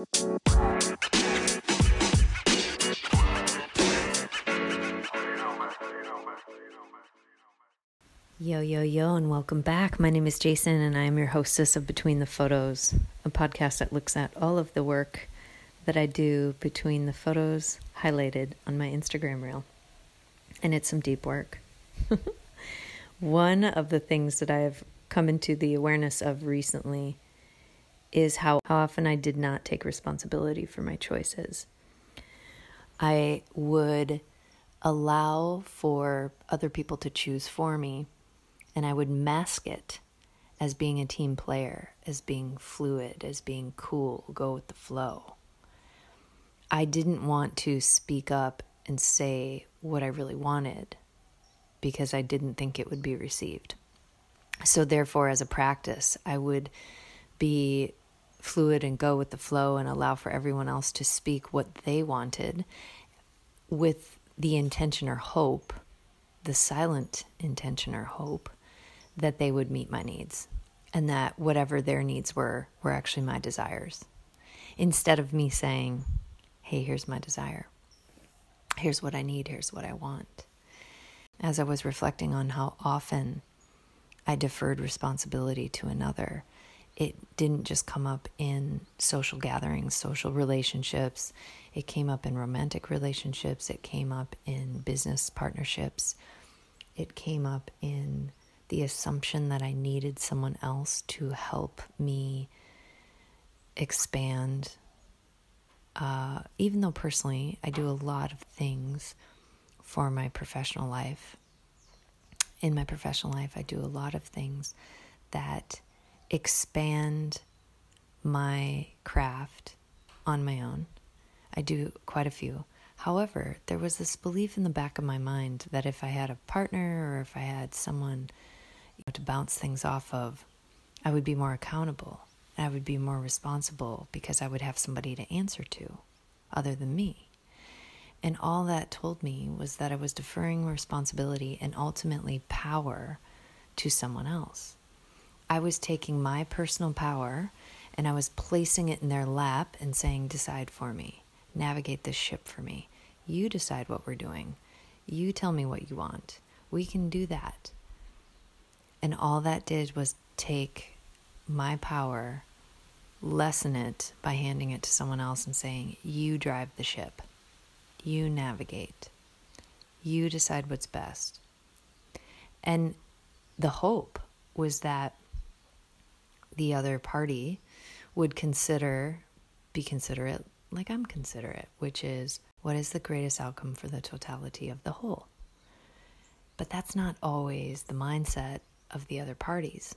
Yo, yo, yo, and welcome back. My name is Jason, and I am your hostess of Between the Photos, a podcast that looks at all of the work that I do between the photos highlighted on my Instagram reel. And it's some deep work. One of the things that I have come into the awareness of recently is how, how often I did not take responsibility for my choices. I would allow for other people to choose for me and I would mask it as being a team player, as being fluid, as being cool, go with the flow. I didn't want to speak up and say what I really wanted because I didn't think it would be received. So, therefore, as a practice, I would be fluid and go with the flow and allow for everyone else to speak what they wanted with the intention or hope, the silent intention or hope, that they would meet my needs and that whatever their needs were were actually my desires. Instead of me saying, hey, here's my desire, here's what I need, here's what I want. As I was reflecting on how often I deferred responsibility to another, it didn't just come up in social gatherings, social relationships. It came up in romantic relationships. It came up in business partnerships. It came up in the assumption that I needed someone else to help me expand. Uh, even though personally I do a lot of things for my professional life, in my professional life, I do a lot of things that expand my craft on my own. I do quite a few. However, there was this belief in the back of my mind that if I had a partner or if I had someone you know, to bounce things off of, I would be more accountable. I would be more responsible because I would have somebody to answer to other than me. And all that told me was that I was deferring responsibility and ultimately power to someone else. I was taking my personal power and I was placing it in their lap and saying, Decide for me, navigate this ship for me. You decide what we're doing. You tell me what you want. We can do that. And all that did was take my power, lessen it by handing it to someone else and saying, You drive the ship, you navigate, you decide what's best. And the hope was that the other party would consider, be considerate like I'm considerate, which is what is the greatest outcome for the totality of the whole? But that's not always the mindset of the other parties.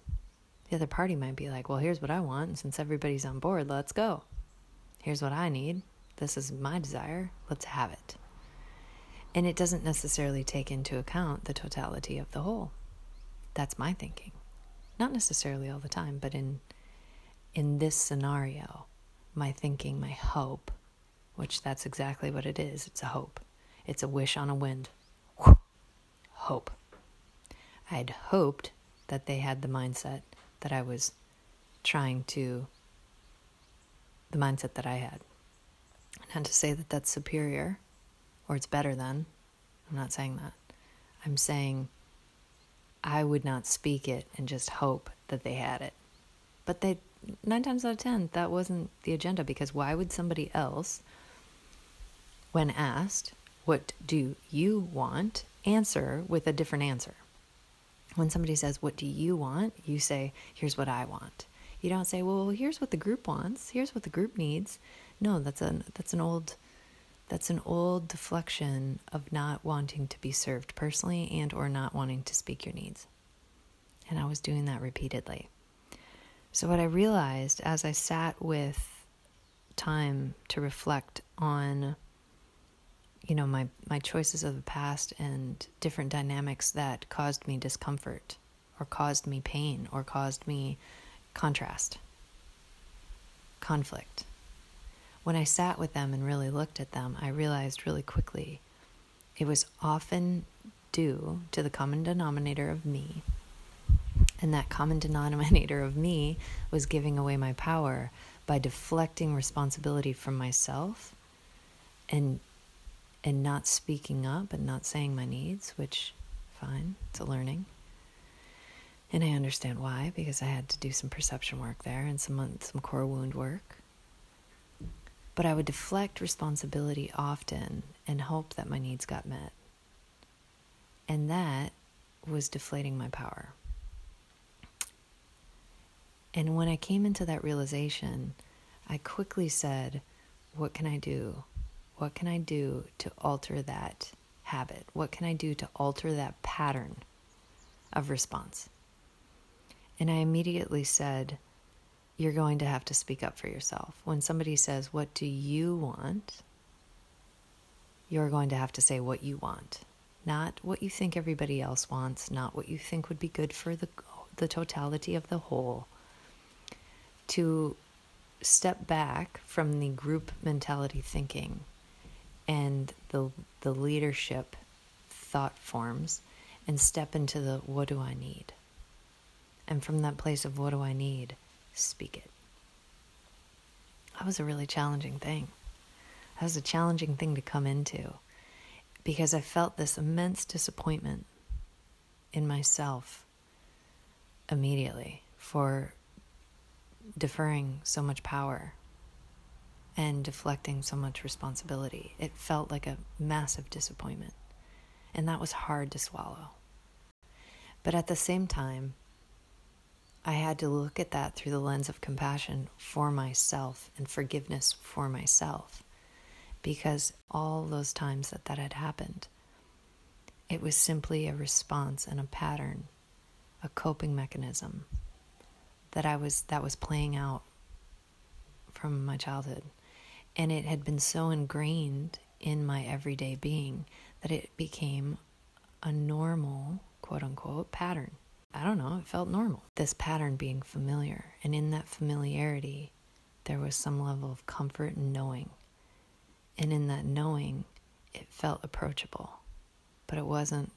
The other party might be like, well, here's what I want. And since everybody's on board, let's go. Here's what I need. This is my desire. Let's have it. And it doesn't necessarily take into account the totality of the whole. That's my thinking. Not necessarily all the time, but in in this scenario, my thinking, my hope, which that's exactly what it is. It's a hope. It's a wish on a wind. Hope. I'd hoped that they had the mindset that I was trying to, the mindset that I had. Not to say that that's superior or it's better than. I'm not saying that. I'm saying I would not speak it and just hope that they had it. But they, nine times out of ten, that wasn't the agenda because why would somebody else, when asked, What do you want? answer with a different answer? when somebody says, What do you want? you say, Here's what I want. You don't say, Well, here's what the group wants, here's what the group needs. No, that's an that's an old that's an old deflection of not wanting to be served personally and or not wanting to speak your needs. And I was doing that repeatedly. So what I realized as I sat with time to reflect on you know my my choices of the past and different dynamics that caused me discomfort or caused me pain or caused me contrast conflict when i sat with them and really looked at them i realized really quickly it was often due to the common denominator of me and that common denominator of me was giving away my power by deflecting responsibility from myself and and not speaking up and not saying my needs, which fine, it's a learning. And I understand why because I had to do some perception work there and some some core wound work. But I would deflect responsibility often and hope that my needs got met. And that was deflating my power. And when I came into that realization, I quickly said, What can I do? What can I do to alter that habit? What can I do to alter that pattern of response? And I immediately said, You're going to have to speak up for yourself. When somebody says, What do you want? You're going to have to say what you want, not what you think everybody else wants, not what you think would be good for the, the totality of the whole. To step back from the group mentality thinking and the, the leadership thought forms and step into the what do I need? And from that place of what do I need, speak it. That was a really challenging thing. That was a challenging thing to come into because I felt this immense disappointment in myself immediately for deferring so much power and deflecting so much responsibility. It felt like a massive disappointment, and that was hard to swallow. But at the same time, I had to look at that through the lens of compassion for myself and forgiveness for myself. Because all those times that that had happened, it was simply a response and a pattern, a coping mechanism that I was that was playing out from my childhood. And it had been so ingrained in my everyday being that it became a normal, quote unquote, pattern. I don't know, it felt normal. This pattern being familiar. And in that familiarity, there was some level of comfort and knowing. And in that knowing, it felt approachable. But it wasn't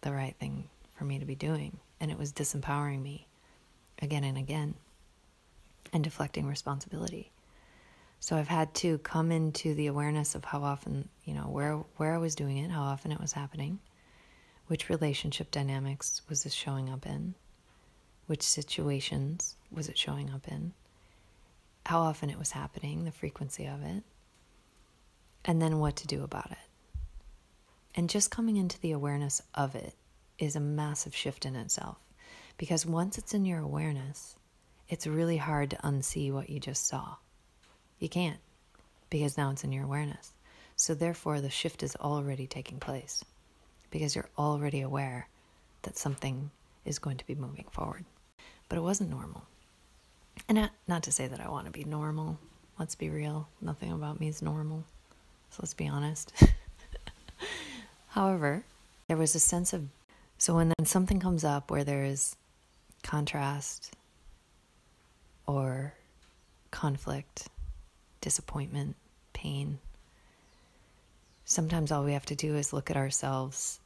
the right thing for me to be doing. And it was disempowering me again and again and deflecting responsibility. So I've had to come into the awareness of how often, you know, where where I was doing it, how often it was happening, which relationship dynamics was this showing up in? Which situations was it showing up in? How often it was happening, the frequency of it, and then what to do about it. And just coming into the awareness of it is a massive shift in itself. Because once it's in your awareness, it's really hard to unsee what you just saw. You can't, because now it's in your awareness. So, therefore, the shift is already taking place because you're already aware that something is going to be moving forward. But it wasn't normal. And not, not to say that I want to be normal. Let's be real. Nothing about me is normal. So let's be honest. However, there was a sense of so when then something comes up where there is contrast or conflict, disappointment, pain, sometimes all we have to do is look at ourselves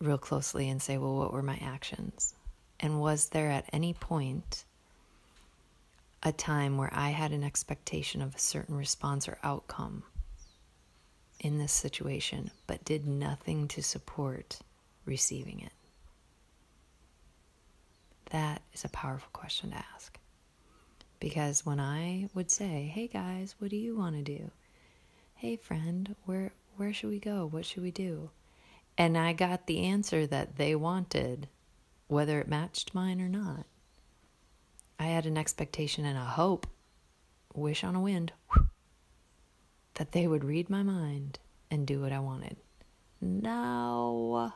real closely and say, well, what were my actions? And was there at any point a time where I had an expectation of a certain response or outcome in this situation, but did nothing to support receiving it? That is a powerful question to ask. Because when I would say, "Hey guys, what do you want to do?" "Hey friend, where where should we go? What should we do?" And I got the answer that they wanted, whether it matched mine or not. I had an expectation and a hope, wish on a wind, that they would read my mind and do what I wanted. No,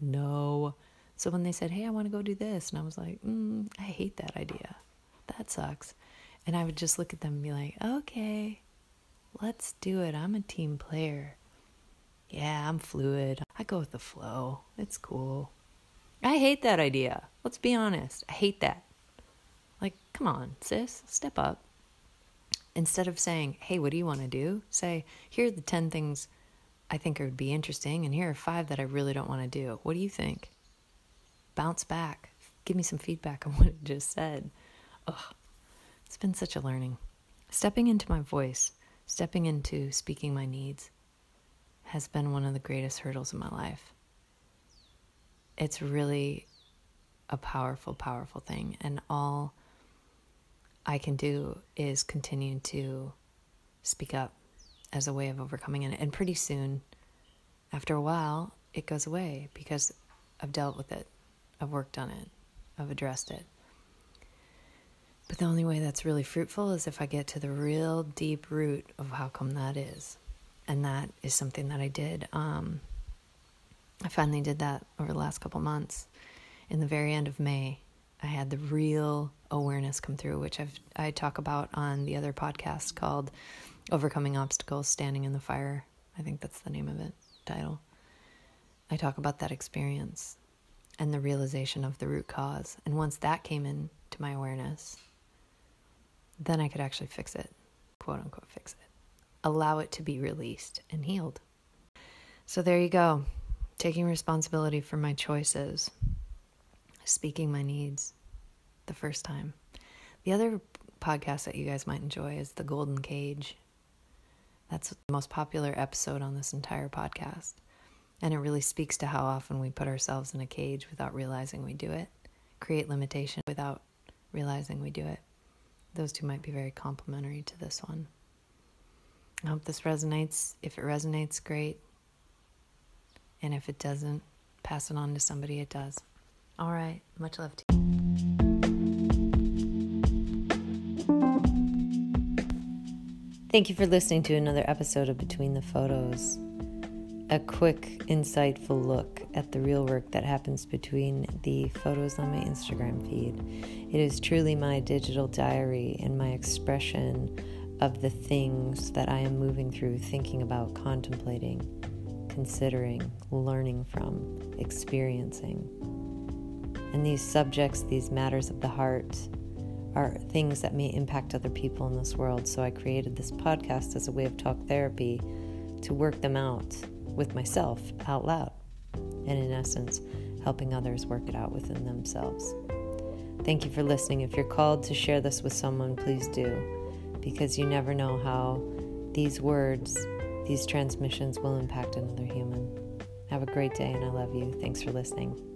no. So when they said, hey, I want to go do this, and I was like, mm, I hate that idea. That sucks. And I would just look at them and be like, okay, let's do it. I'm a team player. Yeah, I'm fluid. I go with the flow. It's cool. I hate that idea. Let's be honest. I hate that. Like, come on, sis, step up. Instead of saying, hey, what do you want to do? Say, here are the 10 things I think would be interesting, and here are five that I really don't want to do. What do you think? bounce back. Give me some feedback on what it just said. Ugh, it's been such a learning. stepping into my voice, stepping into speaking my needs has been one of the greatest hurdles in my life. It's really a powerful, powerful thing. And all I can do is continue to speak up as a way of overcoming it. And pretty soon, after a while, it goes away because I've dealt with it, I've worked on it, I've addressed it. But the only way that's really fruitful is if I get to the real deep root of how come that is. And that is something that I did. Um, I finally did that over the last couple months. In the very end of May, I had the real awareness come through, which I've I talk about on the other podcast called "Overcoming Obstacles: Standing in the Fire." I think that's the name of it title. I talk about that experience and the realization of the root cause, and once that came into my awareness, then I could actually fix it, quote unquote, fix it, allow it to be released and healed. So there you go, taking responsibility for my choices, speaking my needs the first time. The other podcast that you guys might enjoy is The Golden Cage. That's the most popular episode on this entire podcast. And it really speaks to how often we put ourselves in a cage without realizing we do it, create limitation without realizing we do it. Those two might be very complementary to this one. I hope this resonates. If it resonates, great. And if it doesn't, pass it on to somebody it does. All right. Much love to you. Thank you for listening to another episode of Between the Photos. A quick, insightful look at the real work that happens between the photos on my Instagram feed. It is truly my digital diary and my expression of the things that I am moving through, thinking about, contemplating, considering, learning from, experiencing. And these subjects, these matters of the heart, are things that may impact other people in this world. So I created this podcast as a way of talk therapy to work them out with myself out loud and in essence, helping others work it out within themselves. Thank you for listening. If you're called to share this with someone, please do, because you never know how these words, these transmissions will impact another human. Have a great day, and I love you. Thanks for listening.